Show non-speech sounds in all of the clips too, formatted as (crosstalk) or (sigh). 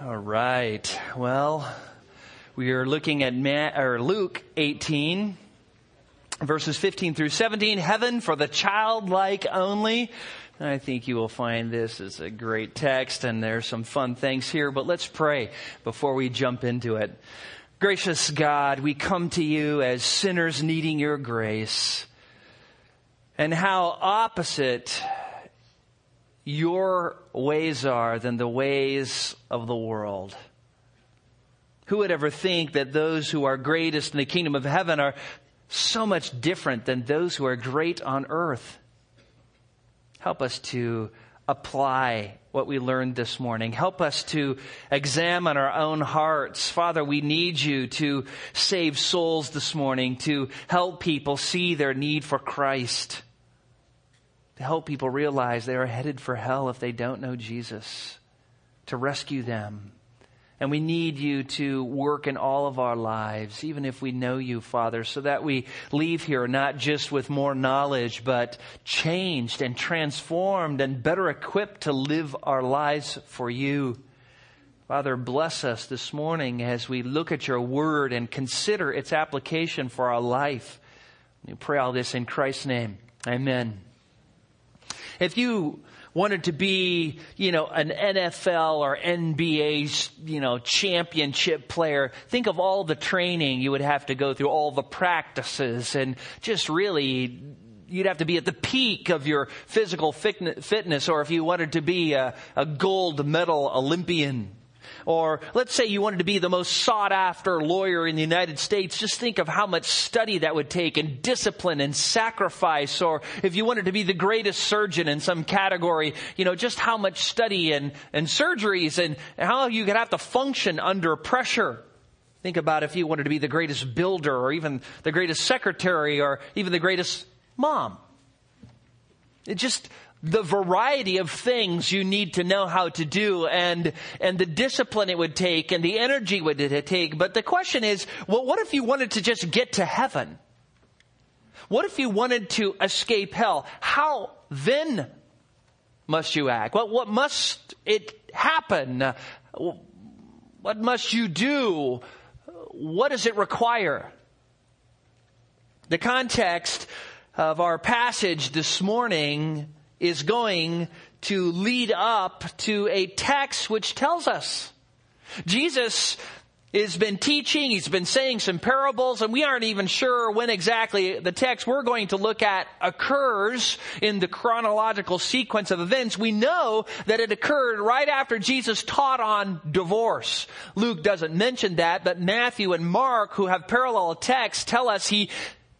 All right. Well, we are looking at Ma- or Luke 18, verses 15 through 17. Heaven for the childlike only. I think you will find this is a great text, and there's some fun things here. But let's pray before we jump into it. Gracious God, we come to you as sinners needing your grace. And how opposite your ways are than the ways of the world. Who would ever think that those who are greatest in the kingdom of heaven are so much different than those who are great on earth? Help us to apply what we learned this morning. Help us to examine our own hearts. Father, we need you to save souls this morning, to help people see their need for Christ to help people realize they are headed for hell if they don't know Jesus, to rescue them. And we need you to work in all of our lives, even if we know you, Father, so that we leave here not just with more knowledge, but changed and transformed and better equipped to live our lives for you. Father, bless us this morning as we look at your word and consider its application for our life. We pray all this in Christ's name. Amen. If you wanted to be, you know, an NFL or NBA, you know, championship player, think of all the training you would have to go through, all the practices, and just really you'd have to be at the peak of your physical fitness, or if you wanted to be a, a gold medal Olympian. Or let's say you wanted to be the most sought after lawyer in the United States. Just think of how much study that would take and discipline and sacrifice. Or if you wanted to be the greatest surgeon in some category, you know, just how much study and, and surgeries and how you could have to function under pressure. Think about if you wanted to be the greatest builder or even the greatest secretary or even the greatest mom. It just, the variety of things you need to know how to do and, and the discipline it would take and the energy would it take. But the question is, well, what if you wanted to just get to heaven? What if you wanted to escape hell? How then must you act? What, what must it happen? What must you do? What does it require? The context of our passage this morning is going to lead up to a text which tells us. Jesus has been teaching, he's been saying some parables, and we aren't even sure when exactly the text we're going to look at occurs in the chronological sequence of events. We know that it occurred right after Jesus taught on divorce. Luke doesn't mention that, but Matthew and Mark, who have parallel texts, tell us he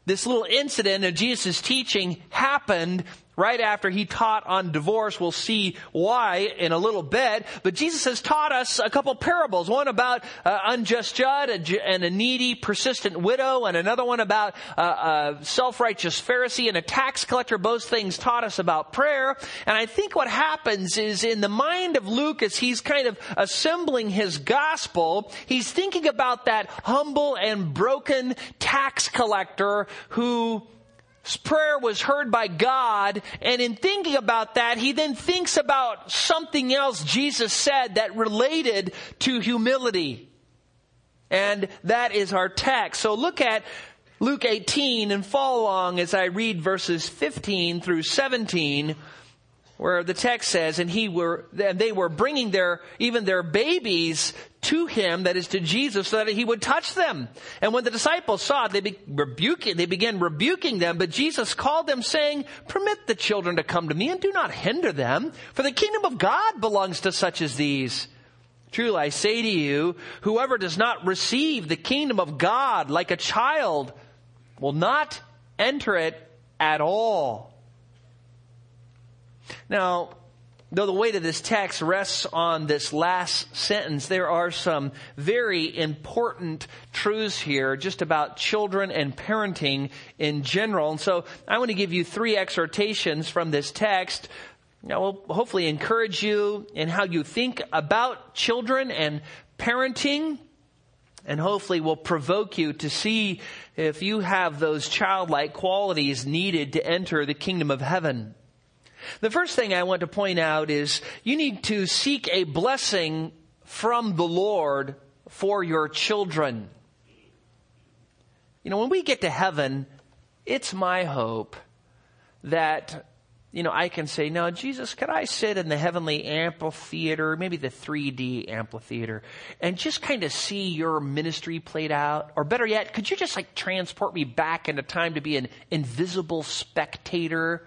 this little incident of Jesus' teaching happened right after he taught on divorce. We'll see why in a little bit. But Jesus has taught us a couple parables. One about uh, unjust judge and a needy, persistent widow, and another one about uh, a self-righteous Pharisee and a tax collector. Both things taught us about prayer. And I think what happens is in the mind of Luke as he's kind of assembling his gospel, he's thinking about that humble and broken tax collector who prayer was heard by God, and in thinking about that, he then thinks about something else Jesus said that related to humility. And that is our text. So look at Luke 18 and follow along as I read verses 15 through 17 where the text says, and he were, and they were bringing their, even their babies to him, that is to Jesus, so that he would touch them. And when the disciples saw it, they, be, rebuking, they began rebuking them, but Jesus called them saying, permit the children to come to me and do not hinder them, for the kingdom of God belongs to such as these. Truly I say to you, whoever does not receive the kingdom of God like a child will not enter it at all. Now, though the weight of this text rests on this last sentence, there are some very important truths here just about children and parenting in general. And so I want to give you three exhortations from this text. That will hopefully encourage you in how you think about children and parenting and hopefully will provoke you to see if you have those childlike qualities needed to enter the kingdom of heaven. The first thing I want to point out is you need to seek a blessing from the Lord for your children. You know, when we get to heaven, it's my hope that you know, I can say, now, Jesus, could I sit in the heavenly amphitheater, maybe the 3D amphitheater, and just kind of see your ministry played out? Or better yet, could you just like transport me back into time to be an invisible spectator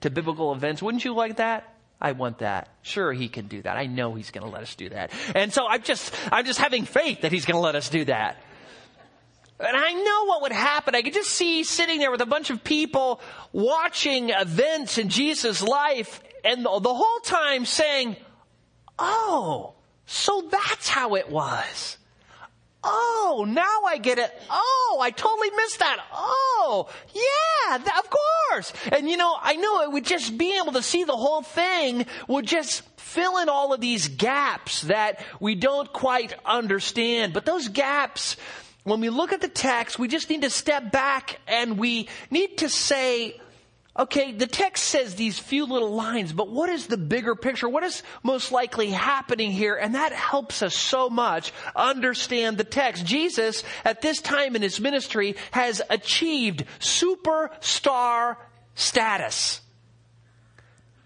to biblical events? Wouldn't you like that? I want that. Sure, he can do that. I know he's going to let us do that. And so I'm just, I'm just having faith that he's going to let us do that. And I know what would happen. I could just see sitting there with a bunch of people watching events in Jesus' life and the, the whole time saying, Oh, so that's how it was. Oh, now I get it. Oh, I totally missed that. Oh, yeah, th- of course. And you know, I knew it would just be able to see the whole thing would just fill in all of these gaps that we don't quite understand. But those gaps, when we look at the text, we just need to step back and we need to say, okay, the text says these few little lines, but what is the bigger picture? What is most likely happening here? And that helps us so much understand the text. Jesus, at this time in his ministry, has achieved superstar status.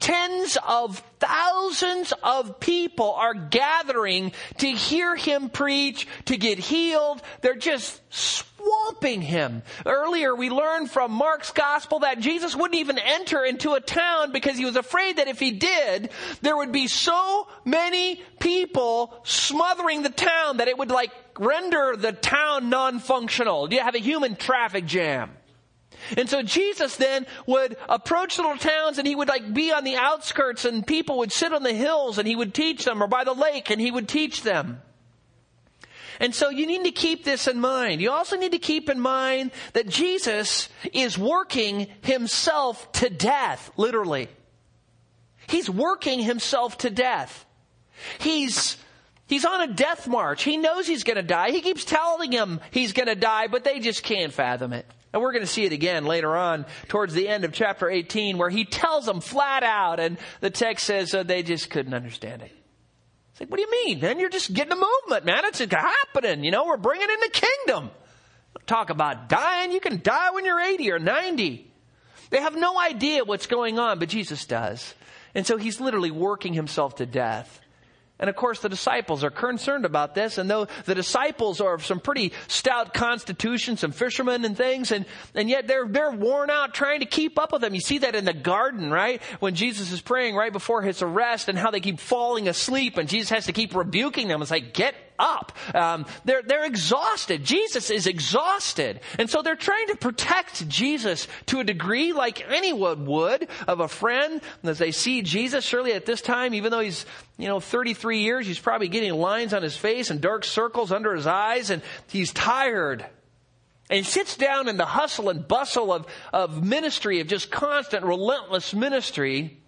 Tens of thousands of people are gathering to hear him preach, to get healed. They're just swamping him. Earlier we learned from Mark's gospel that Jesus wouldn't even enter into a town because he was afraid that if he did, there would be so many people smothering the town that it would like render the town non-functional. You have a human traffic jam. And so Jesus then would approach little towns and he would like be on the outskirts and people would sit on the hills and he would teach them or by the lake and he would teach them. And so you need to keep this in mind. You also need to keep in mind that Jesus is working himself to death, literally. He's working himself to death. He's He's on a death march. He knows he's going to die. He keeps telling him he's going to die, but they just can't fathom it. And we're going to see it again later on towards the end of chapter 18 where he tells them flat out and the text says uh, they just couldn't understand it. It's like, what do you mean, man? You're just getting a movement, man. It's happening. You know, we're bringing in the kingdom. Talk about dying. You can die when you're 80 or 90. They have no idea what's going on, but Jesus does. And so he's literally working himself to death. And of course, the disciples are concerned about this. And though the disciples are of some pretty stout constitution, some fishermen and things, and, and yet they're, they're worn out trying to keep up with them. You see that in the garden, right? When Jesus is praying right before his arrest and how they keep falling asleep and Jesus has to keep rebuking them. It's like, get up. Um, they're, they're exhausted. Jesus is exhausted. And so they're trying to protect Jesus to a degree like anyone would of a friend. And as they see Jesus, surely at this time, even though he's, you know, 33 years, he's probably getting lines on his face and dark circles under his eyes and he's tired. And he sits down in the hustle and bustle of, of ministry, of just constant, relentless ministry.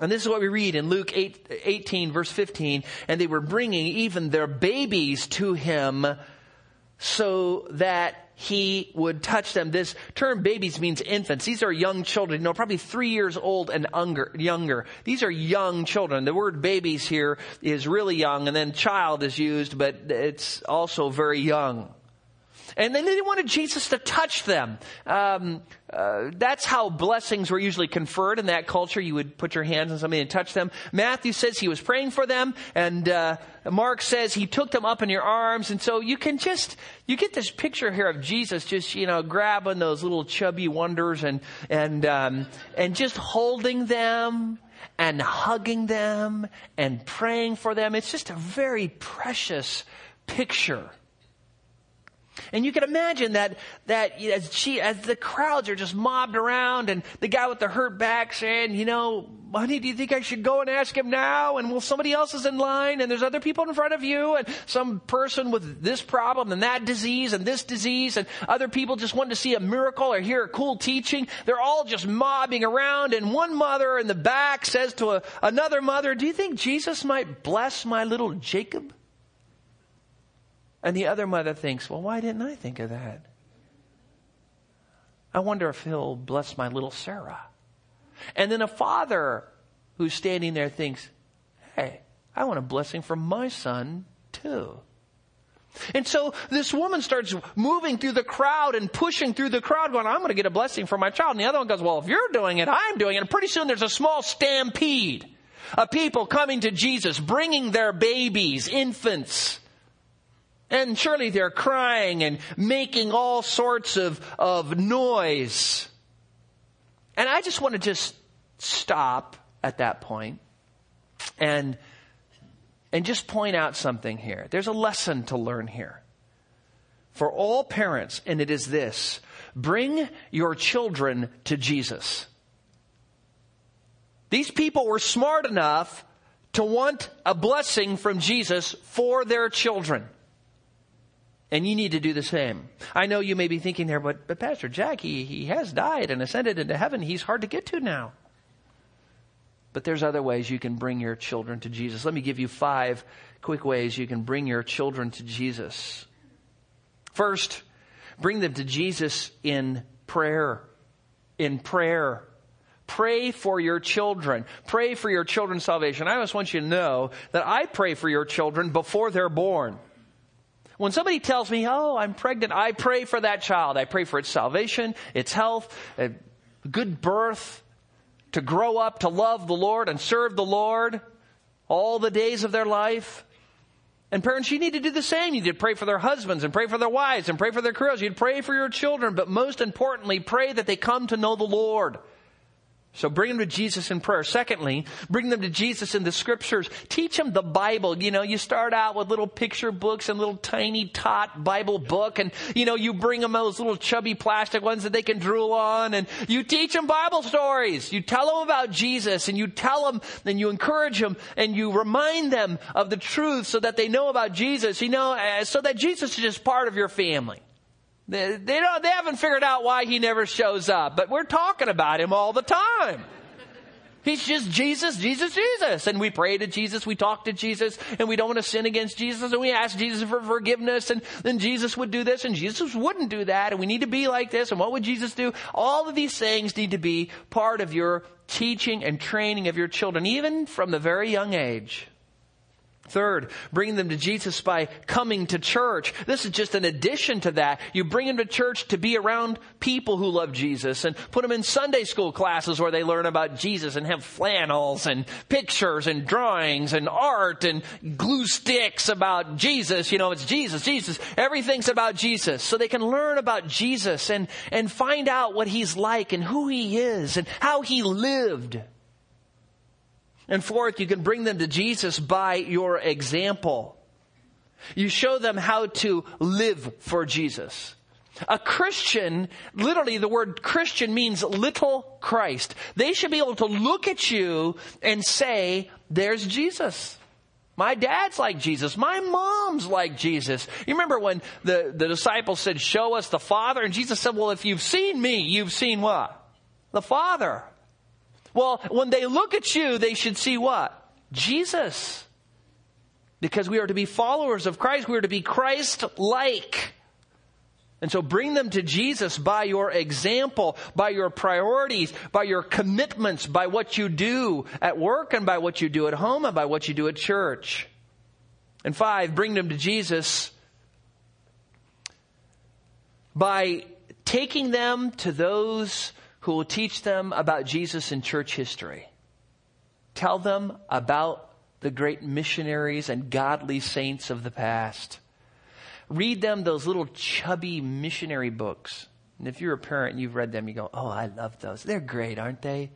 And this is what we read in Luke 8, 18 verse 15. And they were bringing even their babies to him so that he would touch them. This term babies means infants. These are young children, you know, probably three years old and younger. These are young children. The word babies here is really young and then child is used, but it's also very young. And then they wanted Jesus to touch them. Um, uh, that's how blessings were usually conferred in that culture. You would put your hands on somebody and touch them. Matthew says he was praying for them, and uh, Mark says he took them up in your arms. And so you can just you get this picture here of Jesus just you know grabbing those little chubby wonders and and um, and just holding them and hugging them and praying for them. It's just a very precious picture. And you can imagine that, that as she, as the crowds are just mobbed around and the guy with the hurt back saying, you know, honey, do you think I should go and ask him now? And well, somebody else is in line and there's other people in front of you and some person with this problem and that disease and this disease and other people just want to see a miracle or hear a cool teaching. They're all just mobbing around and one mother in the back says to a, another mother, do you think Jesus might bless my little Jacob? And the other mother thinks, well, why didn't I think of that? I wonder if he'll bless my little Sarah. And then a father who's standing there thinks, hey, I want a blessing from my son too. And so this woman starts moving through the crowd and pushing through the crowd going, I'm going to get a blessing for my child. And the other one goes, well, if you're doing it, I'm doing it. And pretty soon there's a small stampede of people coming to Jesus, bringing their babies, infants. And surely they're crying and making all sorts of, of noise. And I just want to just stop at that point and and just point out something here. There's a lesson to learn here. For all parents, and it is this bring your children to Jesus. These people were smart enough to want a blessing from Jesus for their children. And you need to do the same. I know you may be thinking there, but, but Pastor Jack, he, he has died and ascended into heaven. He's hard to get to now. But there's other ways you can bring your children to Jesus. Let me give you five quick ways you can bring your children to Jesus. First, bring them to Jesus in prayer. In prayer. Pray for your children. Pray for your children's salvation. I just want you to know that I pray for your children before they're born. When somebody tells me, oh, I'm pregnant, I pray for that child. I pray for its salvation, its health, a good birth, to grow up to love the Lord and serve the Lord all the days of their life. And parents, you need to do the same. You need to pray for their husbands and pray for their wives and pray for their careers. You'd pray for your children, but most importantly, pray that they come to know the Lord. So bring them to Jesus in prayer. Secondly, bring them to Jesus in the scriptures. Teach them the Bible. You know, you start out with little picture books and little tiny tot Bible book and, you know, you bring them those little chubby plastic ones that they can drool on and you teach them Bible stories. You tell them about Jesus and you tell them and you encourage them and you remind them of the truth so that they know about Jesus, you know, uh, so that Jesus is just part of your family. They, they, don't, they haven't figured out why he never shows up, but we're talking about him all the time. He's just Jesus, Jesus, Jesus. And we pray to Jesus, we talk to Jesus, and we don't want to sin against Jesus, and we ask Jesus for forgiveness, and then Jesus would do this, and Jesus wouldn't do that, and we need to be like this, and what would Jesus do? All of these things need to be part of your teaching and training of your children, even from the very young age. Third, bring them to Jesus by coming to church. This is just an addition to that. You bring them to church to be around people who love Jesus and put them in Sunday school classes where they learn about Jesus and have flannels and pictures and drawings and art and glue sticks about Jesus. You know, it's Jesus, Jesus. Everything's about Jesus. So they can learn about Jesus and, and find out what he's like and who he is and how he lived. And fourth, you can bring them to Jesus by your example. You show them how to live for Jesus. A Christian, literally the word Christian means little Christ. They should be able to look at you and say, there's Jesus. My dad's like Jesus. My mom's like Jesus. You remember when the, the disciples said, show us the Father? And Jesus said, well, if you've seen me, you've seen what? The Father. Well, when they look at you, they should see what? Jesus. Because we are to be followers of Christ. We are to be Christ like. And so bring them to Jesus by your example, by your priorities, by your commitments, by what you do at work and by what you do at home and by what you do at church. And five, bring them to Jesus by taking them to those who will teach them about Jesus in church history. Tell them about the great missionaries and godly saints of the past. Read them those little chubby missionary books. And if you're a parent and you've read them, you go, Oh, I love those. They're great, aren't they?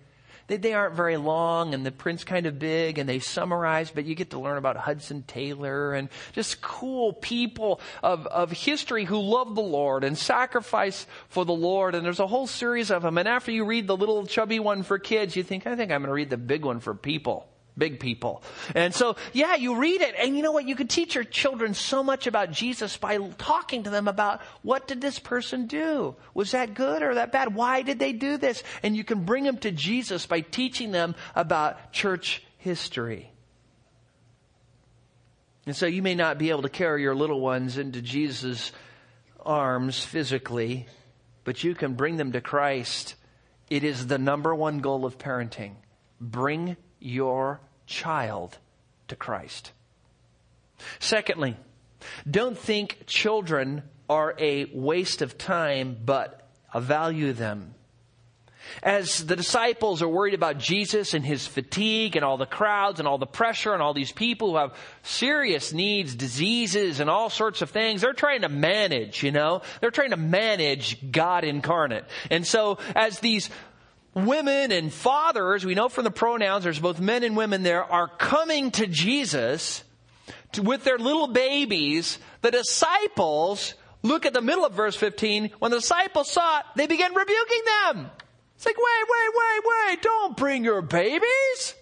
They, they aren't very long and the print's kind of big and they summarize, but you get to learn about Hudson Taylor and just cool people of, of history who love the Lord and sacrifice for the Lord. And there's a whole series of them. And after you read the little chubby one for kids, you think, I think I'm going to read the big one for people big people. And so, yeah, you read it, and you know what? You could teach your children so much about Jesus by talking to them about what did this person do? Was that good or that bad? Why did they do this? And you can bring them to Jesus by teaching them about church history. And so you may not be able to carry your little ones into Jesus' arms physically, but you can bring them to Christ. It is the number one goal of parenting. Bring your child to Christ. Secondly, don't think children are a waste of time, but value them. As the disciples are worried about Jesus and his fatigue and all the crowds and all the pressure and all these people who have serious needs, diseases and all sorts of things, they're trying to manage, you know? They're trying to manage God incarnate. And so as these women and fathers, we know from the pronouns, there's both men and women there, are coming to Jesus to, with their little babies, the disciples look at the middle of verse 15. When the disciples saw it, they began rebuking them. It's like, wait, wait, wait, wait, don't bring your babies.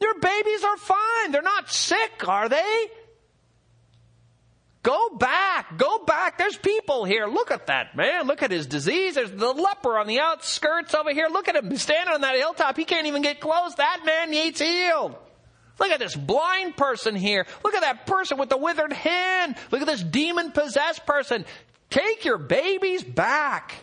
Your babies are fine. They're not sick, are they? Go back. Go back. There's people here. Look at that man. Look at his disease. There's the leper on the outskirts over here. Look at him standing on that hilltop. He can't even get close. That man needs healed. Look at this blind person here. Look at that person with the withered hand. Look at this demon possessed person. Take your babies back.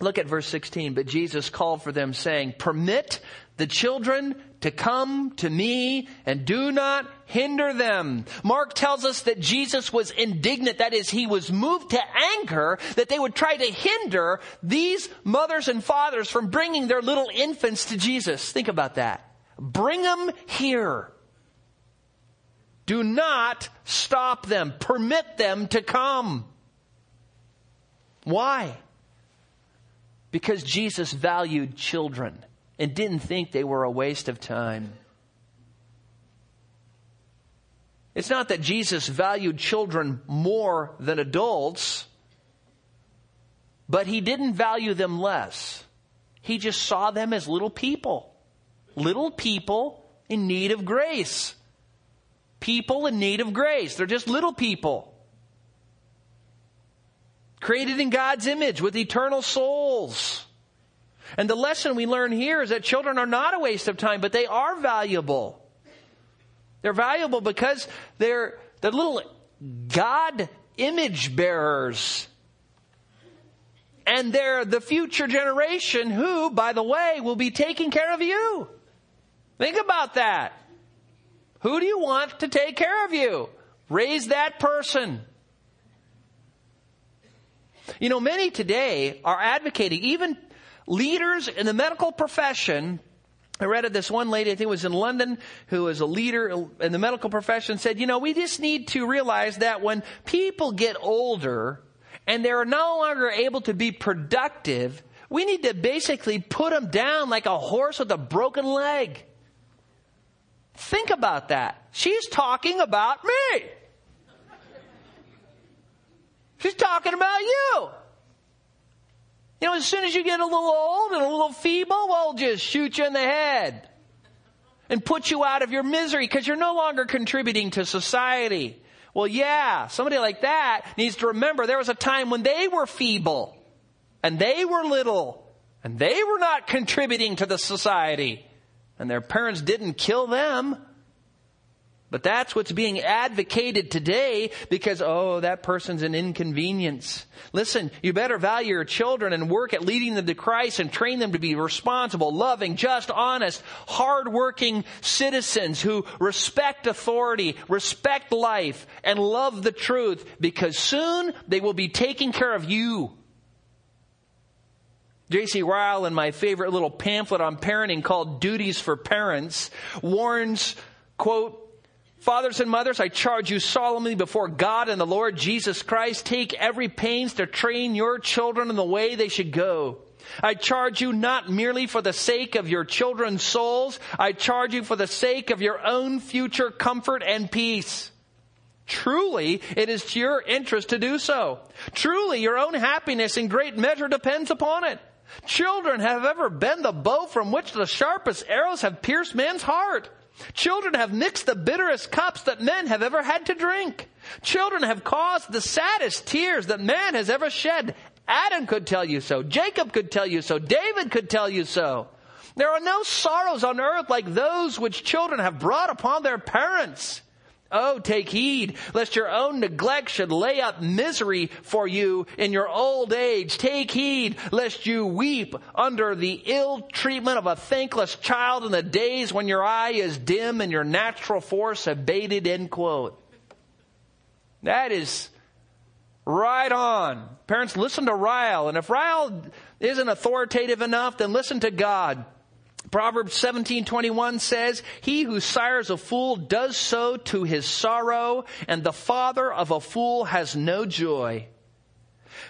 Look at verse 16. But Jesus called for them, saying, Permit the children to come to me and do not hinder them. Mark tells us that Jesus was indignant. That is, he was moved to anger that they would try to hinder these mothers and fathers from bringing their little infants to Jesus. Think about that. Bring them here. Do not stop them. Permit them to come. Why? because Jesus valued children and didn't think they were a waste of time. It's not that Jesus valued children more than adults, but he didn't value them less. He just saw them as little people. Little people in need of grace. People in need of grace. They're just little people created in God's image with eternal souls. And the lesson we learn here is that children are not a waste of time, but they are valuable. They're valuable because they're the little God image bearers. And they're the future generation who, by the way, will be taking care of you. Think about that. Who do you want to take care of you? Raise that person. You know, many today are advocating, even leaders in the medical profession. I read of this one lady, I think it was in London, who was a leader in the medical profession, said, you know, we just need to realize that when people get older and they're no longer able to be productive, we need to basically put them down like a horse with a broken leg. Think about that. She's talking about me. She's talking about you. You know, as soon as you get a little old and a little feeble, we'll just shoot you in the head and put you out of your misery because you're no longer contributing to society. Well, yeah, somebody like that needs to remember there was a time when they were feeble and they were little and they were not contributing to the society and their parents didn't kill them. But that's what's being advocated today because, oh, that person's an inconvenience. Listen, you better value your children and work at leading them to Christ and train them to be responsible, loving, just, honest, hardworking citizens who respect authority, respect life, and love the truth because soon they will be taking care of you. J.C. Ryle, in my favorite little pamphlet on parenting called Duties for Parents, warns, quote, Fathers and mothers, I charge you solemnly before God and the Lord Jesus Christ, take every pains to train your children in the way they should go. I charge you not merely for the sake of your children's souls, I charge you for the sake of your own future comfort and peace. Truly, it is to your interest to do so. Truly, your own happiness in great measure depends upon it. Children have ever been the bow from which the sharpest arrows have pierced man's heart. Children have mixed the bitterest cups that men have ever had to drink. Children have caused the saddest tears that man has ever shed. Adam could tell you so. Jacob could tell you so. David could tell you so. There are no sorrows on earth like those which children have brought upon their parents. Oh, take heed, lest your own neglect should lay up misery for you in your old age. Take heed, lest you weep under the ill treatment of a thankless child in the days when your eye is dim and your natural force abated, end quote. That is right on. Parents, listen to Ryle, and if Ryle isn't authoritative enough, then listen to God. Proverbs 17:21 says, "He who sires a fool does so to his sorrow, and the father of a fool has no joy."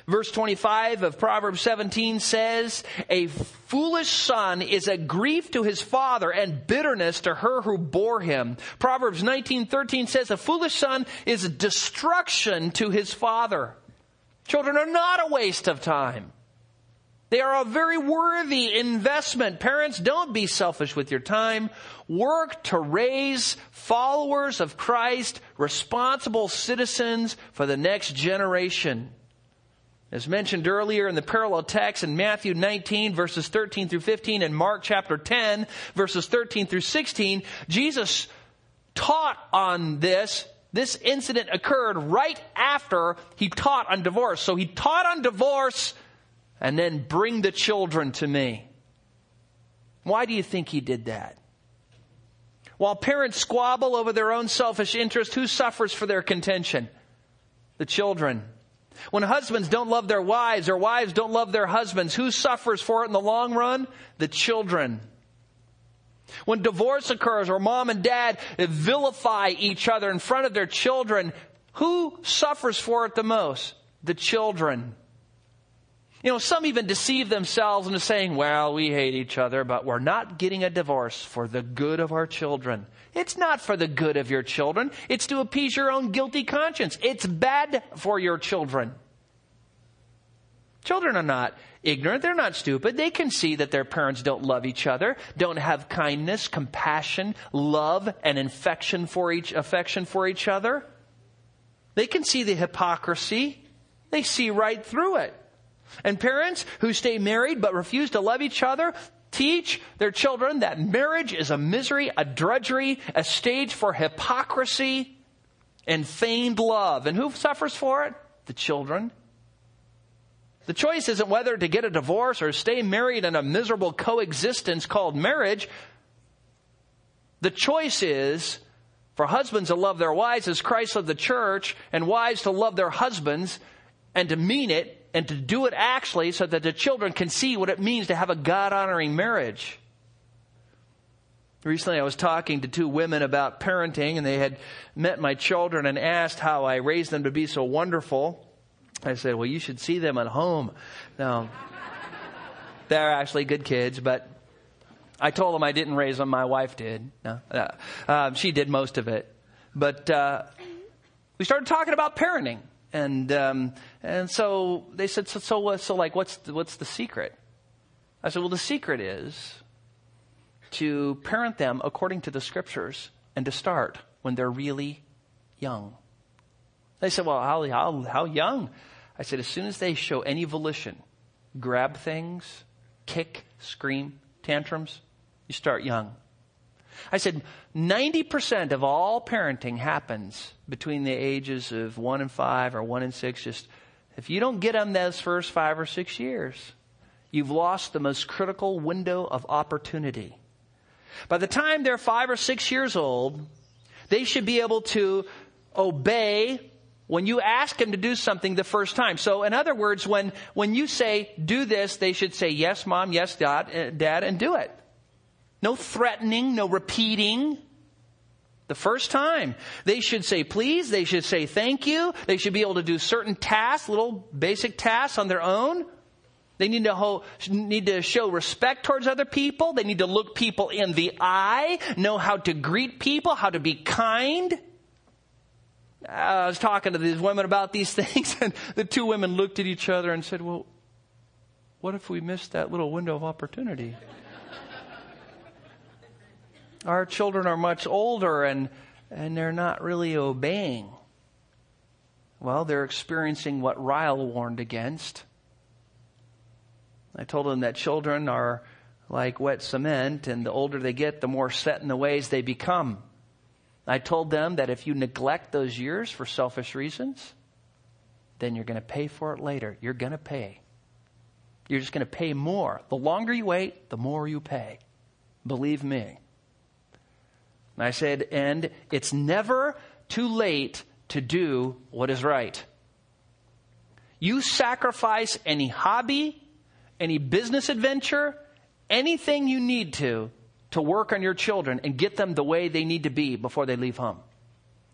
Verse 25 of Proverbs 17 says, "A foolish son is a grief to his father and bitterness to her who bore him." Proverbs 19:13 says, "A foolish son is destruction to his father." Children are not a waste of time. They are a very worthy investment. Parents, don't be selfish with your time. Work to raise followers of Christ, responsible citizens for the next generation. As mentioned earlier in the parallel text in Matthew 19 verses 13 through 15 and Mark chapter 10 verses 13 through 16, Jesus taught on this. This incident occurred right after he taught on divorce. So he taught on divorce and then bring the children to me. Why do you think he did that? While parents squabble over their own selfish interest, who suffers for their contention? The children. When husbands don't love their wives or wives don't love their husbands, who suffers for it in the long run? The children. When divorce occurs or mom and dad vilify each other in front of their children, who suffers for it the most? The children. You know, some even deceive themselves into saying, well, we hate each other, but we're not getting a divorce for the good of our children. It's not for the good of your children. It's to appease your own guilty conscience. It's bad for your children. Children are not ignorant. They're not stupid. They can see that their parents don't love each other, don't have kindness, compassion, love, and affection for each, affection for each other. They can see the hypocrisy. They see right through it. And parents who stay married but refuse to love each other, teach their children that marriage is a misery, a drudgery, a stage for hypocrisy and feigned love. And who suffers for it? The children. The choice isn't whether to get a divorce or stay married in a miserable coexistence called marriage. The choice is for husbands to love their wives as Christ loved the church, and wives to love their husbands and to mean it and to do it actually so that the children can see what it means to have a God honoring marriage. Recently, I was talking to two women about parenting, and they had met my children and asked how I raised them to be so wonderful. I said, Well, you should see them at home. Now, they're actually good kids, but I told them I didn't raise them. My wife did. No, uh, she did most of it. But uh, we started talking about parenting. And um, and so they said, so, so, so like, what's the, what's the secret? I said, well, the secret is to parent them according to the scriptures and to start when they're really young. They said, well, how, how, how young? I said, as soon as they show any volition, grab things, kick, scream, tantrums, you start young. I said, 90% of all parenting happens between the ages of one and five or one and six. Just if you don't get them those first five or six years, you've lost the most critical window of opportunity. By the time they're five or six years old, they should be able to obey when you ask them to do something the first time. So in other words, when, when you say, do this, they should say, yes, mom, yes, dad, eh, dad, and do it. No threatening, no repeating. The first time. They should say please. They should say thank you. They should be able to do certain tasks, little basic tasks on their own. They need to, hold, need to show respect towards other people. They need to look people in the eye, know how to greet people, how to be kind. I was talking to these women about these (laughs) things, and the two women looked at each other and said, Well, what if we missed that little window of opportunity? Our children are much older and, and they're not really obeying. Well, they're experiencing what Ryle warned against. I told them that children are like wet cement, and the older they get, the more set in the ways they become. I told them that if you neglect those years for selfish reasons, then you're going to pay for it later. You're going to pay. You're just going to pay more. The longer you wait, the more you pay. Believe me. And I said, and it's never too late to do what is right. You sacrifice any hobby, any business adventure, anything you need to, to work on your children and get them the way they need to be before they leave home.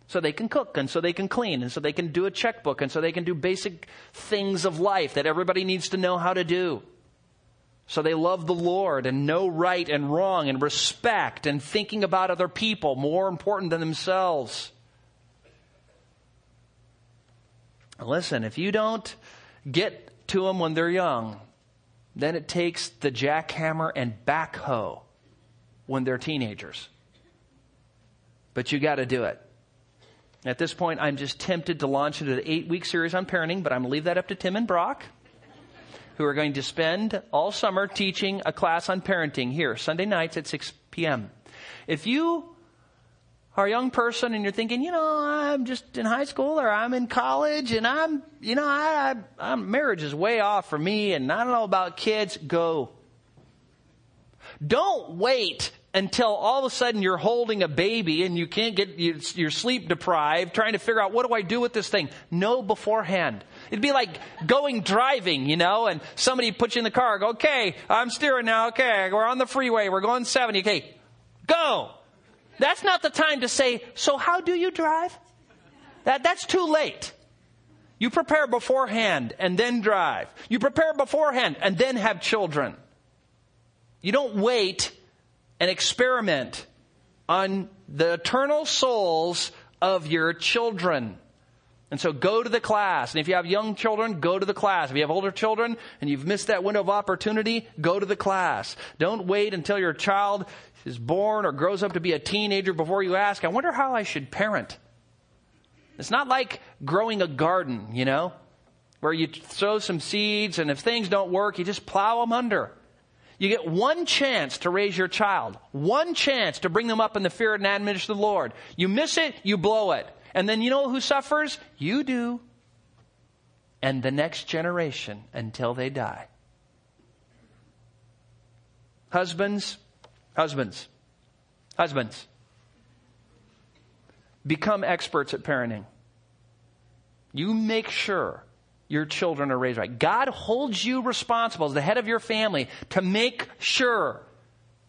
So they can cook and so they can clean and so they can do a checkbook and so they can do basic things of life that everybody needs to know how to do. So they love the Lord and know right and wrong and respect and thinking about other people more important than themselves. Listen, if you don't get to them when they're young, then it takes the jackhammer and backhoe when they're teenagers. But you got to do it. At this point, I'm just tempted to launch into the eight week series on parenting, but I'm going to leave that up to Tim and Brock, who are going to spend all summer teaching a class on parenting here, Sunday nights at 6 p.m. If you are a young person and you're thinking, you know, I'm just in high school or I'm in college and I'm, you know, I, I, I'm, marriage is way off for me and I don't know about kids, go. Don't wait until all of a sudden you're holding a baby and you can't get, you're sleep deprived, trying to figure out what do I do with this thing? Know beforehand. It'd be like going driving, you know, and somebody puts you in the car, go, okay, I'm steering now, okay, we're on the freeway, we're going 70, okay, go. That's not the time to say, so how do you drive? That, that's too late. You prepare beforehand and then drive. You prepare beforehand and then have children. You don't wait and experiment on the eternal souls of your children. And so go to the class. And if you have young children, go to the class. If you have older children and you've missed that window of opportunity, go to the class. Don't wait until your child is born or grows up to be a teenager before you ask, I wonder how I should parent. It's not like growing a garden, you know, where you sow some seeds and if things don't work, you just plow them under. You get one chance to raise your child, one chance to bring them up in the fear and admonition of the Lord. You miss it, you blow it. And then you know who suffers? You do. And the next generation until they die. Husbands, husbands, husbands, become experts at parenting. You make sure your children are raised right. God holds you responsible as the head of your family to make sure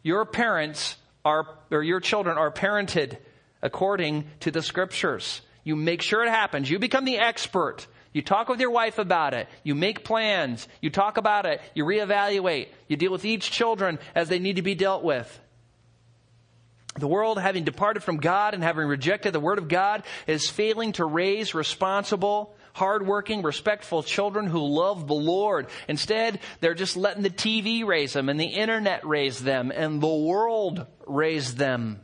your parents are, or your children are parented according to the scriptures. You make sure it happens. You become the expert. You talk with your wife about it. You make plans. You talk about it. You reevaluate. You deal with each children as they need to be dealt with. The world, having departed from God and having rejected the Word of God, is failing to raise responsible, hardworking, respectful children who love the Lord. Instead, they're just letting the TV raise them and the internet raise them and the world raise them.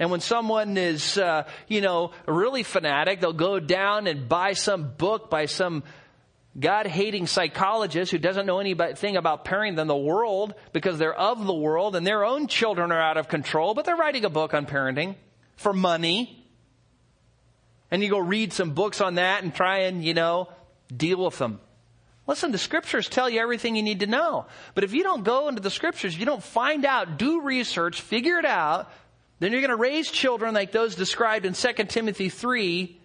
And when someone is, uh, you know, really fanatic, they'll go down and buy some book by some God hating psychologist who doesn't know anything about parenting than the world because they're of the world and their own children are out of control, but they're writing a book on parenting for money. And you go read some books on that and try and, you know, deal with them. Listen, the scriptures tell you everything you need to know. But if you don't go into the scriptures, you don't find out, do research, figure it out, then you're going to raise children like those described in 2 Timothy 3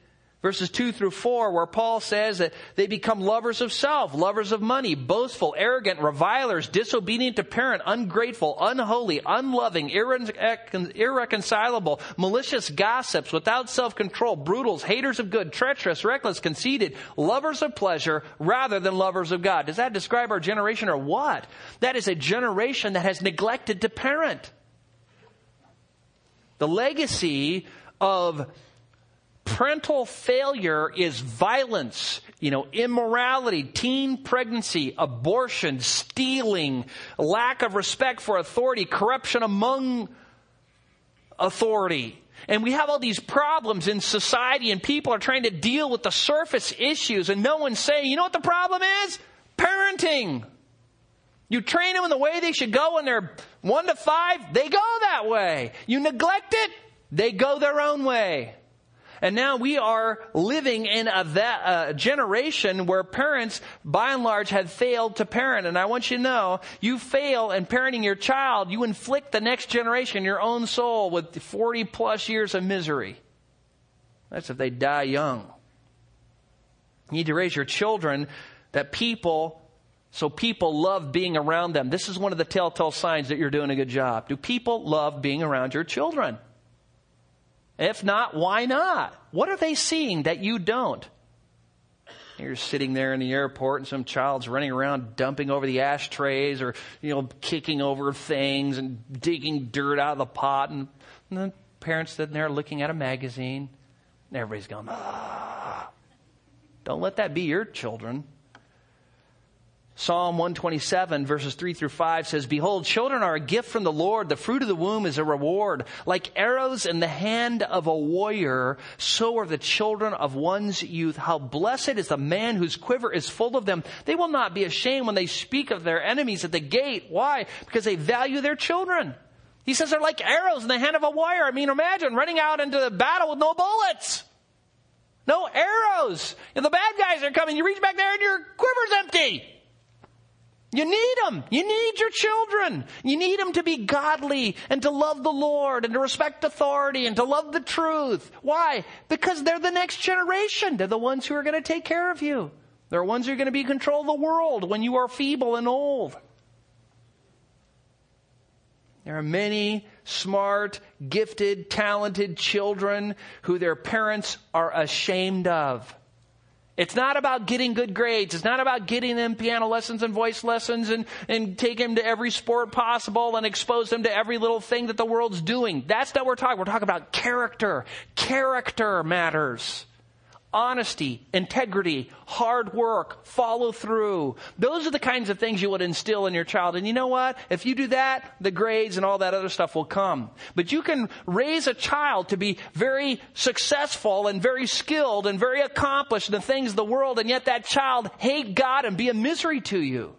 verses 2 through 4, where Paul says that they become lovers of self, lovers of money, boastful, arrogant, revilers, disobedient to parent, ungrateful, unholy, unloving, irreconcilable, malicious gossips, without self-control, brutals, haters of good, treacherous, reckless, conceited, lovers of pleasure rather than lovers of God. Does that describe our generation or what? That is a generation that has neglected to parent. The legacy of parental failure is violence, you know, immorality, teen pregnancy, abortion, stealing, lack of respect for authority, corruption among authority. And we have all these problems in society and people are trying to deal with the surface issues and no one's saying, you know what the problem is? Parenting. You train them in the way they should go when they're one to five, they go that way. You neglect it, They go their own way. And now we are living in a, that, generation where parents, by and large, have failed to parent. And I want you to know, you fail in parenting your child, you inflict the next generation, your own soul, with 40 plus years of misery. That's if they die young. You need to raise your children that people, so people love being around them. This is one of the telltale signs that you're doing a good job. Do people love being around your children? If not, why not? What are they seeing that you don't? You're sitting there in the airport and some child's running around dumping over the ashtrays or, you know, kicking over things and digging dirt out of the pot and, and the parents sitting there looking at a magazine. And everybody's going, ah. Don't let that be your children. Psalm 127 verses 3 through 5 says, Behold, children are a gift from the Lord. The fruit of the womb is a reward. Like arrows in the hand of a warrior, so are the children of one's youth. How blessed is the man whose quiver is full of them. They will not be ashamed when they speak of their enemies at the gate. Why? Because they value their children. He says they're like arrows in the hand of a warrior. I mean, imagine running out into the battle with no bullets. No arrows. And the bad guys are coming. You reach back there and your quiver's empty. You need them. You need your children. You need them to be godly and to love the Lord and to respect authority and to love the truth. Why? Because they're the next generation. They're the ones who are going to take care of you. They're the ones who are going to be control of the world when you are feeble and old. There are many smart, gifted, talented children who their parents are ashamed of. It's not about getting good grades. It's not about getting them piano lessons and voice lessons and, and take them to every sport possible and expose them to every little thing that the world's doing. That's not what we're talking. We're talking about character. Character matters honesty, integrity, hard work, follow through. Those are the kinds of things you would instill in your child. And you know what? If you do that, the grades and all that other stuff will come. But you can raise a child to be very successful and very skilled and very accomplished in the things of the world, and yet that child hate God and be a misery to you.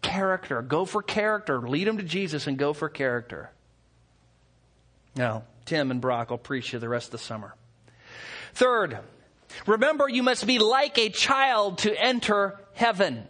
Character. Go for character. Lead them to Jesus and go for character. Now, Tim and Brock will preach you the rest of the summer. Third, remember you must be like a child to enter heaven.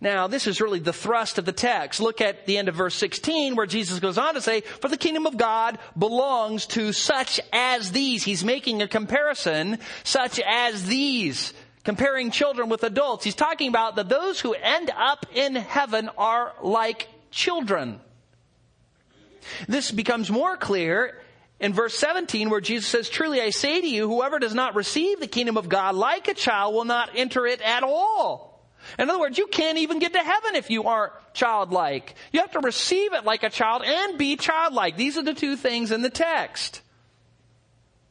Now, this is really the thrust of the text. Look at the end of verse 16 where Jesus goes on to say, For the kingdom of God belongs to such as these. He's making a comparison, such as these. Comparing children with adults. He's talking about that those who end up in heaven are like children. This becomes more clear in verse 17 where Jesus says, Truly I say to you, whoever does not receive the kingdom of God like a child will not enter it at all. In other words, you can't even get to heaven if you aren't childlike. You have to receive it like a child and be childlike. These are the two things in the text.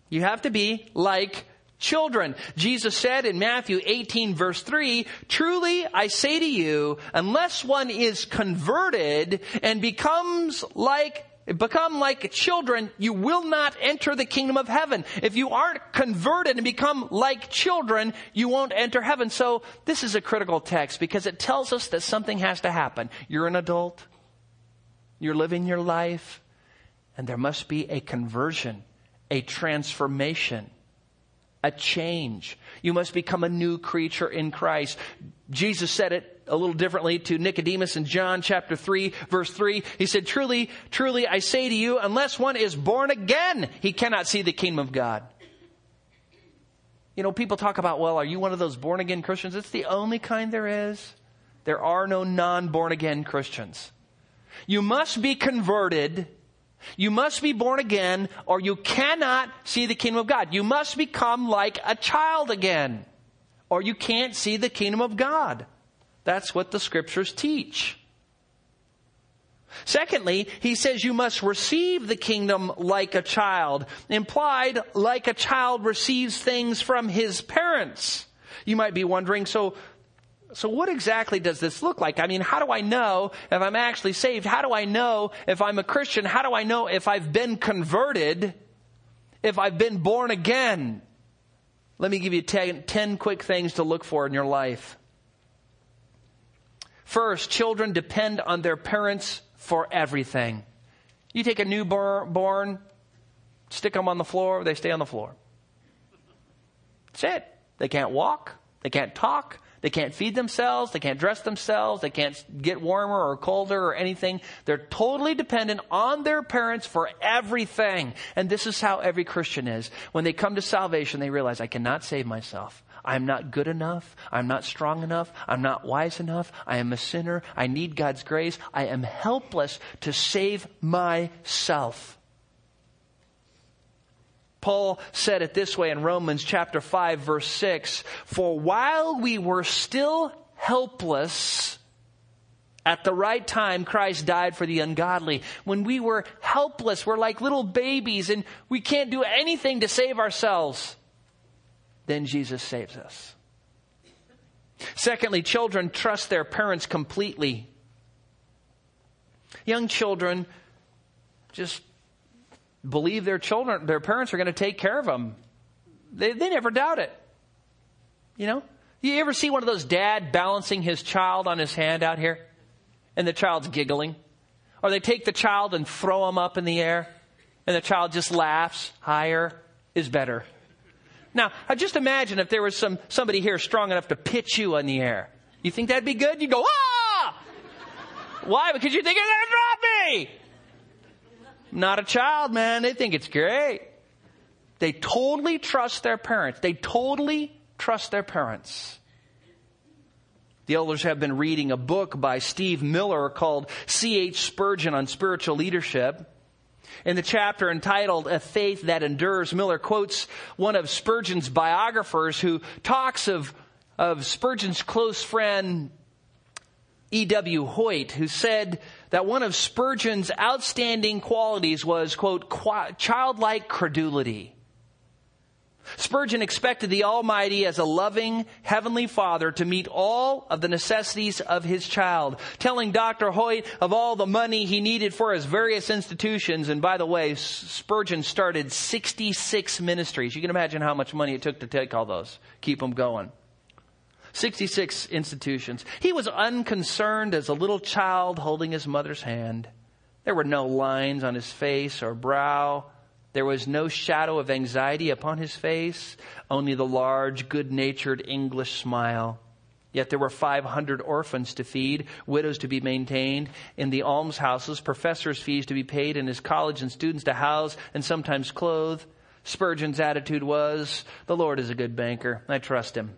You have to be like children. Jesus said in Matthew 18 verse 3, Truly I say to you, unless one is converted and becomes like become like children, you will not enter the kingdom of heaven. If you aren't converted and become like children, you won't enter heaven. So this is a critical text because it tells us that something has to happen. You're an adult. You're living your life and there must be a conversion, a transformation, a change. You must become a new creature in Christ. Jesus said it a little differently to Nicodemus in John chapter 3 verse 3. He said, truly, truly I say to you, unless one is born again, he cannot see the kingdom of God. You know, people talk about, well, are you one of those born again Christians? It's the only kind there is. There are no non born again Christians. You must be converted. You must be born again or you cannot see the kingdom of God. You must become like a child again or you can't see the kingdom of God. That's what the scriptures teach. Secondly, he says you must receive the kingdom like a child. Implied, like a child receives things from his parents. You might be wondering, so, so what exactly does this look like? I mean, how do I know if I'm actually saved? How do I know if I'm a Christian? How do I know if I've been converted? If I've been born again? Let me give you ten, 10 quick things to look for in your life. First, children depend on their parents for everything. You take a newborn, stick them on the floor, they stay on the floor. That's it. They can't walk, they can't talk, they can't feed themselves. They can't dress themselves. They can't get warmer or colder or anything. They're totally dependent on their parents for everything. And this is how every Christian is. When they come to salvation, they realize, I cannot save myself. I'm not good enough. I'm not strong enough. I'm not wise enough. I am a sinner. I need God's grace. I am helpless to save myself. Paul said it this way in Romans chapter 5 verse 6, for while we were still helpless, at the right time, Christ died for the ungodly. When we were helpless, we're like little babies and we can't do anything to save ourselves. Then Jesus saves us. Secondly, children trust their parents completely. Young children just believe their children, their parents are going to take care of them. They, they never doubt it. You know? You ever see one of those dad balancing his child on his hand out here? And the child's giggling? Or they take the child and throw him up in the air, and the child just laughs. Higher is better. Now, just imagine if there was some, somebody here strong enough to pitch you in the air. You think that'd be good? You'd go, ah! Why? Because you think you're going to drop me! Not a child, man. They think it's great. They totally trust their parents. They totally trust their parents. The elders have been reading a book by Steve Miller called C.H. Spurgeon on Spiritual Leadership. In the chapter entitled A Faith That Endures, Miller quotes one of Spurgeon's biographers who talks of, of Spurgeon's close friend, E.W. Hoyt, who said that one of Spurgeon's outstanding qualities was, quote, childlike credulity. Spurgeon expected the Almighty as a loving Heavenly Father to meet all of the necessities of his child, telling Dr. Hoyt of all the money he needed for his various institutions. And by the way, Spurgeon started 66 ministries. You can imagine how much money it took to take all those, keep them going. 66 institutions. He was unconcerned as a little child holding his mother's hand. There were no lines on his face or brow. There was no shadow of anxiety upon his face, only the large, good natured English smile. Yet there were 500 orphans to feed, widows to be maintained, in the almshouses, professors' fees to be paid, in his college and students to house and sometimes clothe. Spurgeon's attitude was, The Lord is a good banker. I trust him.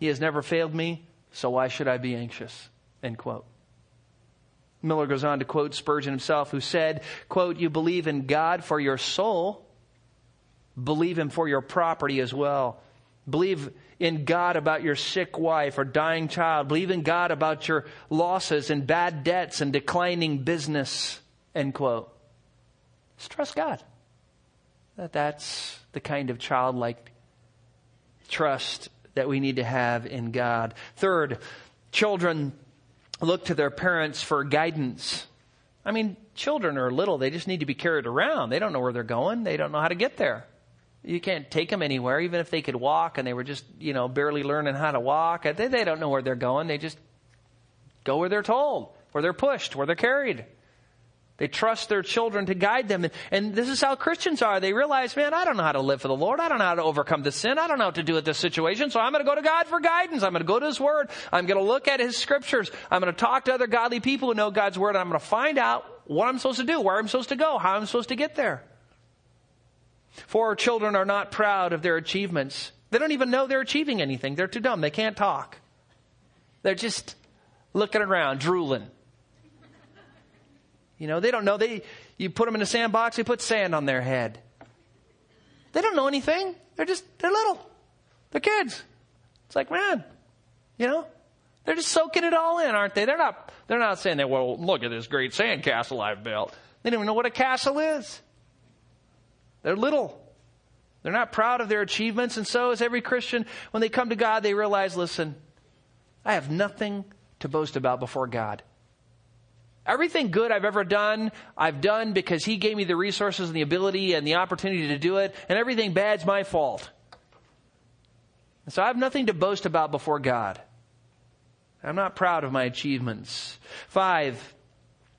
He has never failed me, so why should I be anxious? End quote. Miller goes on to quote Spurgeon himself, who said, quote, You believe in God for your soul, believe Him for your property as well. Believe in God about your sick wife or dying child. Believe in God about your losses and bad debts and declining business. End quote. Just trust God. That that's the kind of childlike trust that we need to have in God. Third, children look to their parents for guidance. I mean, children are little, they just need to be carried around. They don't know where they're going, they don't know how to get there. You can't take them anywhere, even if they could walk and they were just, you know, barely learning how to walk. They, they don't know where they're going. They just go where they're told, where they're pushed, where they're carried. They trust their children to guide them. And this is how Christians are. They realize, man, I don't know how to live for the Lord. I don't know how to overcome the sin. I don't know what to do with this situation. So I'm going to go to God for guidance. I'm going to go to His Word. I'm going to look at His Scriptures. I'm going to talk to other godly people who know God's Word. And I'm going to find out what I'm supposed to do, where I'm supposed to go, how I'm supposed to get there. For our children are not proud of their achievements. They don't even know they're achieving anything. They're too dumb. They can't talk. They're just looking around, drooling. You know, they don't know. They, you put them in a sandbox, they put sand on their head. They don't know anything. They're just, they're little. They're kids. It's like, man, you know, they're just soaking it all in, aren't they? They're not, they're not saying that, well, look at this great sand castle I've built. They don't even know what a castle is. They're little. They're not proud of their achievements. And so is every Christian. When they come to God, they realize, listen, I have nothing to boast about before God. Everything good I've ever done, I've done because He gave me the resources and the ability and the opportunity to do it, and everything bad's my fault. And so I have nothing to boast about before God. I'm not proud of my achievements. Five,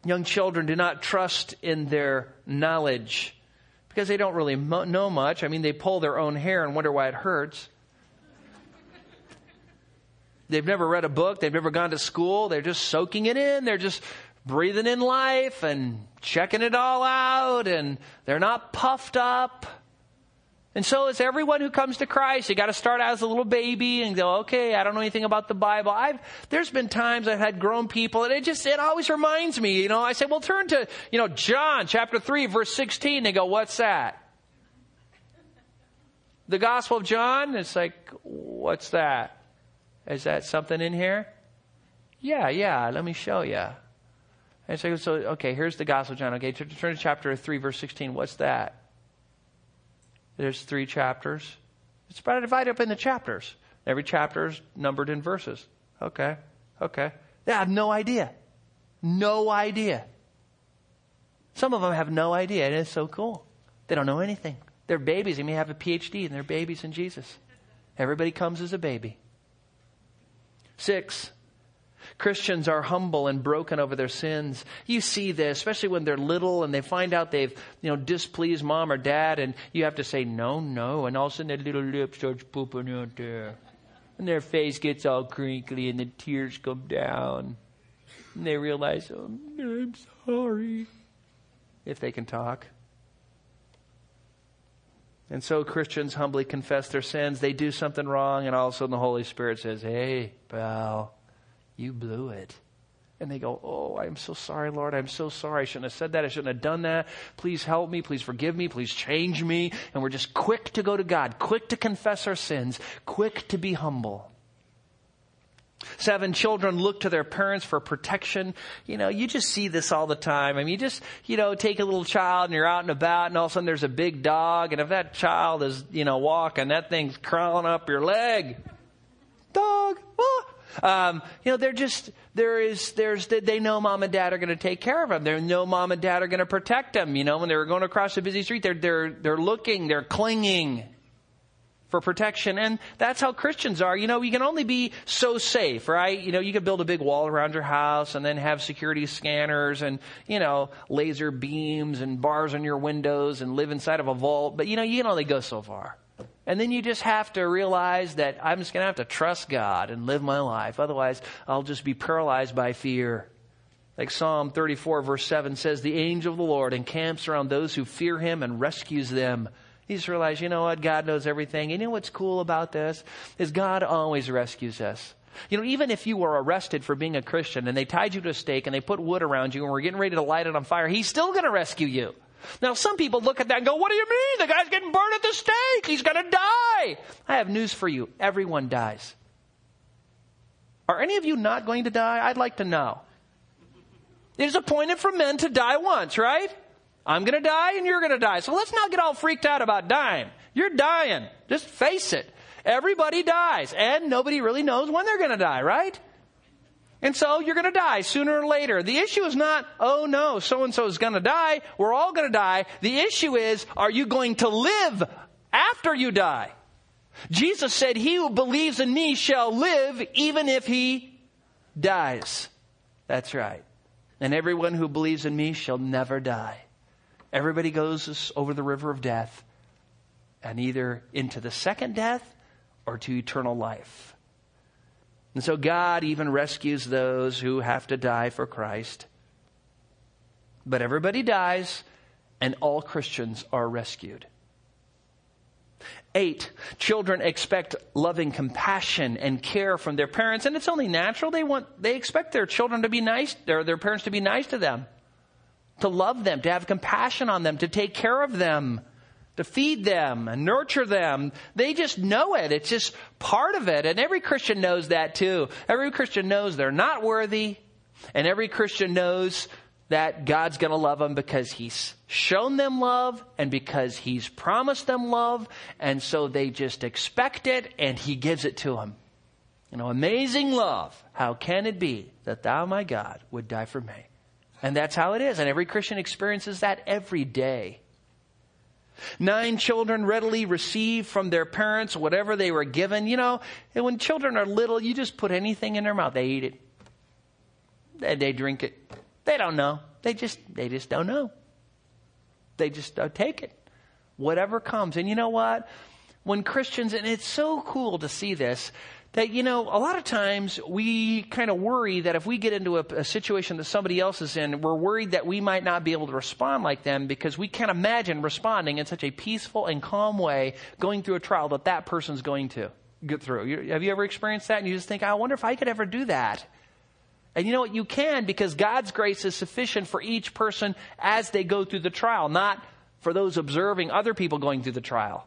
Young children do not trust in their knowledge because they don't really mo- know much. I mean, they pull their own hair and wonder why it hurts. They've never read a book. They've never gone to school. They're just soaking it in. They're just breathing in life and checking it all out and they're not puffed up. And so is everyone who comes to Christ. You got to start out as a little baby and go, okay, I don't know anything about the Bible. I've, there's been times I've had grown people and it just, it always reminds me, you know, I say, well, turn to, you know, John chapter 3 verse 16. They go, what's that? The Gospel of John? It's like, what's that? Is that something in here? Yeah, yeah, let me show you. And so, so okay, here's the Gospel of John. Okay, turn to chapter 3 verse 16. What's that? There's three chapters. It's about divided up into chapters. Every chapter is numbered in verses. Okay. Okay. They have no idea. No idea. Some of them have no idea, and it's so cool. They don't know anything. They're babies. They may have a PhD, and they're babies in Jesus. Everybody comes as a baby. Six, Christians are humble and broken over their sins. You see this, especially when they're little and they find out they've, you know, displeased mom or dad and you have to say, no, no. And all of a sudden their little lip starts pooping out there. And their face gets all crinkly and the tears come down. And they realize, oh, I'm sorry. If they can talk. And so Christians humbly confess their sins. They do something wrong, and all of a sudden the Holy Spirit says, Hey, pal, you blew it. And they go, Oh, I'm so sorry, Lord. I'm so sorry. I shouldn't have said that. I shouldn't have done that. Please help me. Please forgive me. Please change me. And we're just quick to go to God, quick to confess our sins, quick to be humble. Seven children look to their parents for protection. You know, you just see this all the time. I mean, you just, you know, take a little child and you're out and about and all of a sudden there's a big dog and if that child is, you know, walking, that thing's crawling up your leg. Dog. Ah. Um, you know, they're just, there is, there's, they know mom and dad are going to take care of them. They know mom and dad are going to protect them. You know, when they're going across a busy street, they're, they're, they're looking, they're clinging for protection. And that's how Christians are. You know, you can only be so safe, right? You know, you can build a big wall around your house and then have security scanners and, you know, laser beams and bars on your windows and live inside of a vault. But, you know, you can only go so far. And then you just have to realize that I'm just going to have to trust God and live my life. Otherwise, I'll just be paralyzed by fear. Like Psalm 34 verse 7 says, the angel of the Lord encamps around those who fear him and rescues them. You just realize, you know what? God knows everything. You know what's cool about this? Is God always rescues us. You know, even if you were arrested for being a Christian and they tied you to a stake and they put wood around you and were getting ready to light it on fire, He's still going to rescue you. Now, some people look at that and go, What do you mean? The guy's getting burned at the stake. He's going to die. I have news for you. Everyone dies. Are any of you not going to die? I'd like to know. It is appointed for men to die once, right? I'm going to die and you're going to die. So let's not get all freaked out about dying. You're dying. Just face it. Everybody dies and nobody really knows when they're going to die, right? And so you're going to die sooner or later. The issue is not, oh no, so and so is going to die. We're all going to die. The issue is, are you going to live after you die? Jesus said, he who believes in me shall live even if he dies. That's right. And everyone who believes in me shall never die. Everybody goes over the river of death and either into the second death or to eternal life. And so God even rescues those who have to die for Christ. But everybody dies, and all Christians are rescued. Eight, children expect loving compassion and care from their parents, and it's only natural. They want, they expect their children to be nice, their, their parents to be nice to them, to love them, to have compassion on them, to take care of them to feed them and nurture them. They just know it. It's just part of it. And every Christian knows that too. Every Christian knows they're not worthy. And every Christian knows that God's going to love them because He's shown them love and because He's promised them love. And so they just expect it and He gives it to them. You know, amazing love. How can it be that thou, my God, would die for me? And that's how it is. And every Christian experiences that every day. Nine children readily receive from their parents whatever they were given. You know, and when children are little, you just put anything in their mouth. They eat it. They, they drink it. They don't know. They just, they just don't know. They just don't take it. Whatever comes. And you know what? When Christians, and it's so cool to see this, that, you know, a lot of times we kind of worry that if we get into a, a, situation that somebody else is in, we're worried that we might not be able to respond like them because we can't imagine responding in such a peaceful and calm way going through a trial that that person's going to get through. You, have you ever experienced that? And you just think, I wonder if I could ever do that. And you know what? You can because God's grace is sufficient for each person as they go through the trial, not for those observing other people going through the trial.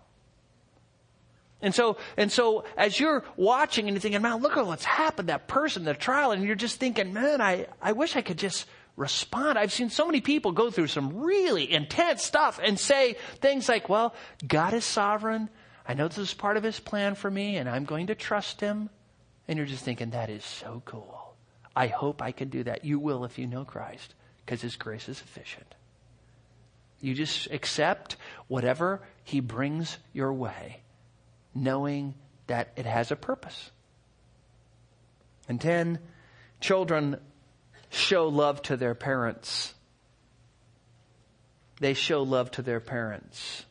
And so, and so as you're watching and you're thinking, man, look at what's happened, that person, the trial, and you're just thinking, man, I, I wish I could just respond. I've seen so many people go through some really intense stuff and say things like, well, God is sovereign. I know this is part of his plan for me and I'm going to trust him. And you're just thinking, that is so cool. I hope I can do that. You will if you know Christ because his grace is sufficient. You just accept whatever he brings your way knowing that it has a purpose. And 10, children show love to their parents. They show love to their parents.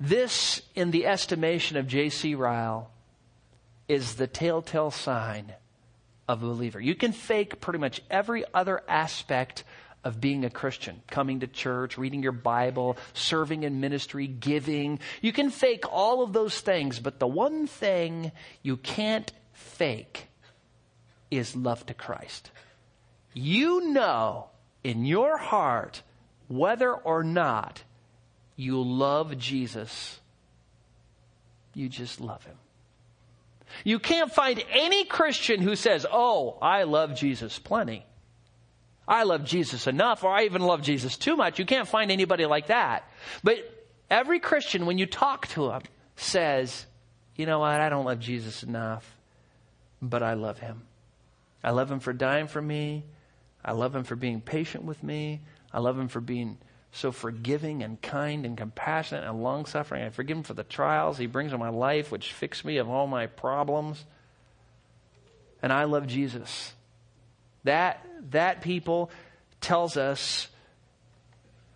This, in the estimation of J.C. Ryle, is the telltale sign of a believer. You can fake pretty much every other aspect of being a Christian, coming to church, reading your Bible, serving in ministry, giving. You can fake all of those things, but the one thing you can't fake is love to Christ. You know in your heart whether or not you love Jesus. You just love him. You can't find any Christian who says, Oh, I love Jesus plenty. I love Jesus enough, or I even love Jesus too much. You can't find anybody like that. But every Christian, when you talk to him, says, you know what, I don't love Jesus enough, but I love him. I love him for dying for me. I love him for being patient with me. I love him for being so forgiving and kind and compassionate and long suffering. I forgive him for the trials he brings in my life, which fix me of all my problems. And I love Jesus. That, that people tells us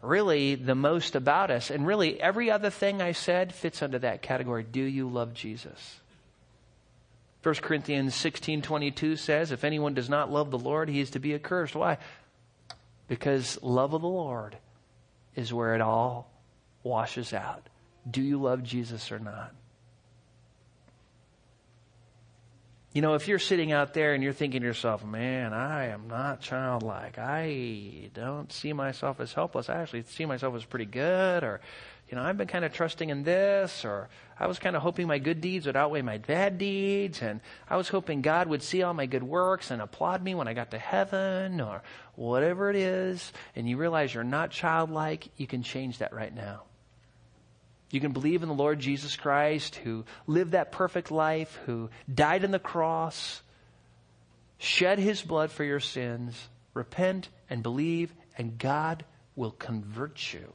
really the most about us. And really, every other thing I said fits under that category. Do you love Jesus? 1 Corinthians 16:22 says, "If anyone does not love the Lord, he is to be accursed." Why? Because love of the Lord is where it all washes out. Do you love Jesus or not? You know, if you're sitting out there and you're thinking to yourself, man, I am not childlike. I don't see myself as helpless. I actually see myself as pretty good. Or, you know, I've been kind of trusting in this. Or I was kind of hoping my good deeds would outweigh my bad deeds. And I was hoping God would see all my good works and applaud me when I got to heaven or whatever it is. And you realize you're not childlike. You can change that right now. You can believe in the Lord Jesus Christ who lived that perfect life, who died on the cross, shed his blood for your sins, repent and believe, and God will convert you.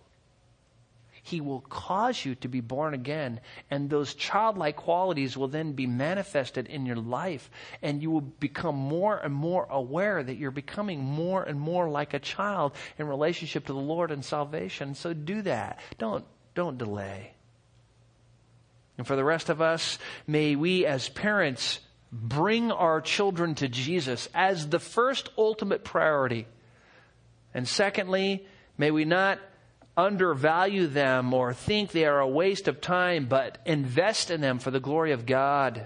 He will cause you to be born again, and those childlike qualities will then be manifested in your life, and you will become more and more aware that you're becoming more and more like a child in relationship to the Lord and salvation. So do that. Don't don't delay. And for the rest of us, may we as parents bring our children to Jesus as the first ultimate priority. And secondly, may we not undervalue them or think they are a waste of time, but invest in them for the glory of God.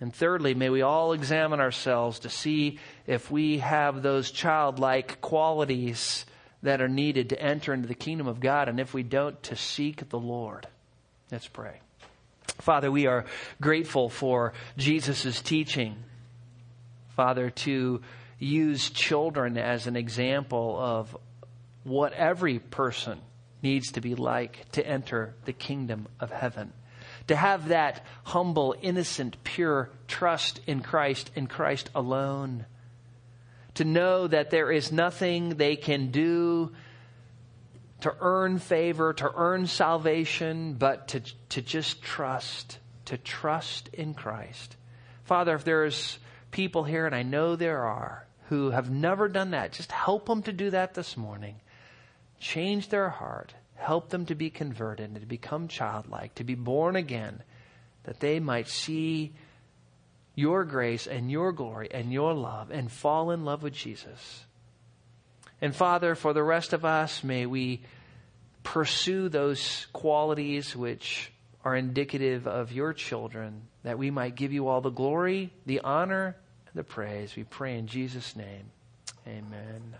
And thirdly, may we all examine ourselves to see if we have those childlike qualities that are needed to enter into the kingdom of God, and if we don't, to seek the Lord. Let's pray. Father, we are grateful for Jesus' teaching. Father, to use children as an example of what every person needs to be like to enter the kingdom of heaven. To have that humble, innocent, pure trust in Christ in Christ alone to know that there is nothing they can do to earn favor, to earn salvation, but to, to just trust, to trust in Christ. Father, if there's people here, and I know there are, who have never done that. Just help them to do that this morning. Change their heart. Help them to be converted and to become childlike, to be born again, that they might see your grace and your glory and your love and fall in love with Jesus. And Father, for the rest of us, may we pursue those qualities which are indicative of your children, that we might give you all the glory, the honor, and the praise. We pray in Jesus' name. Amen.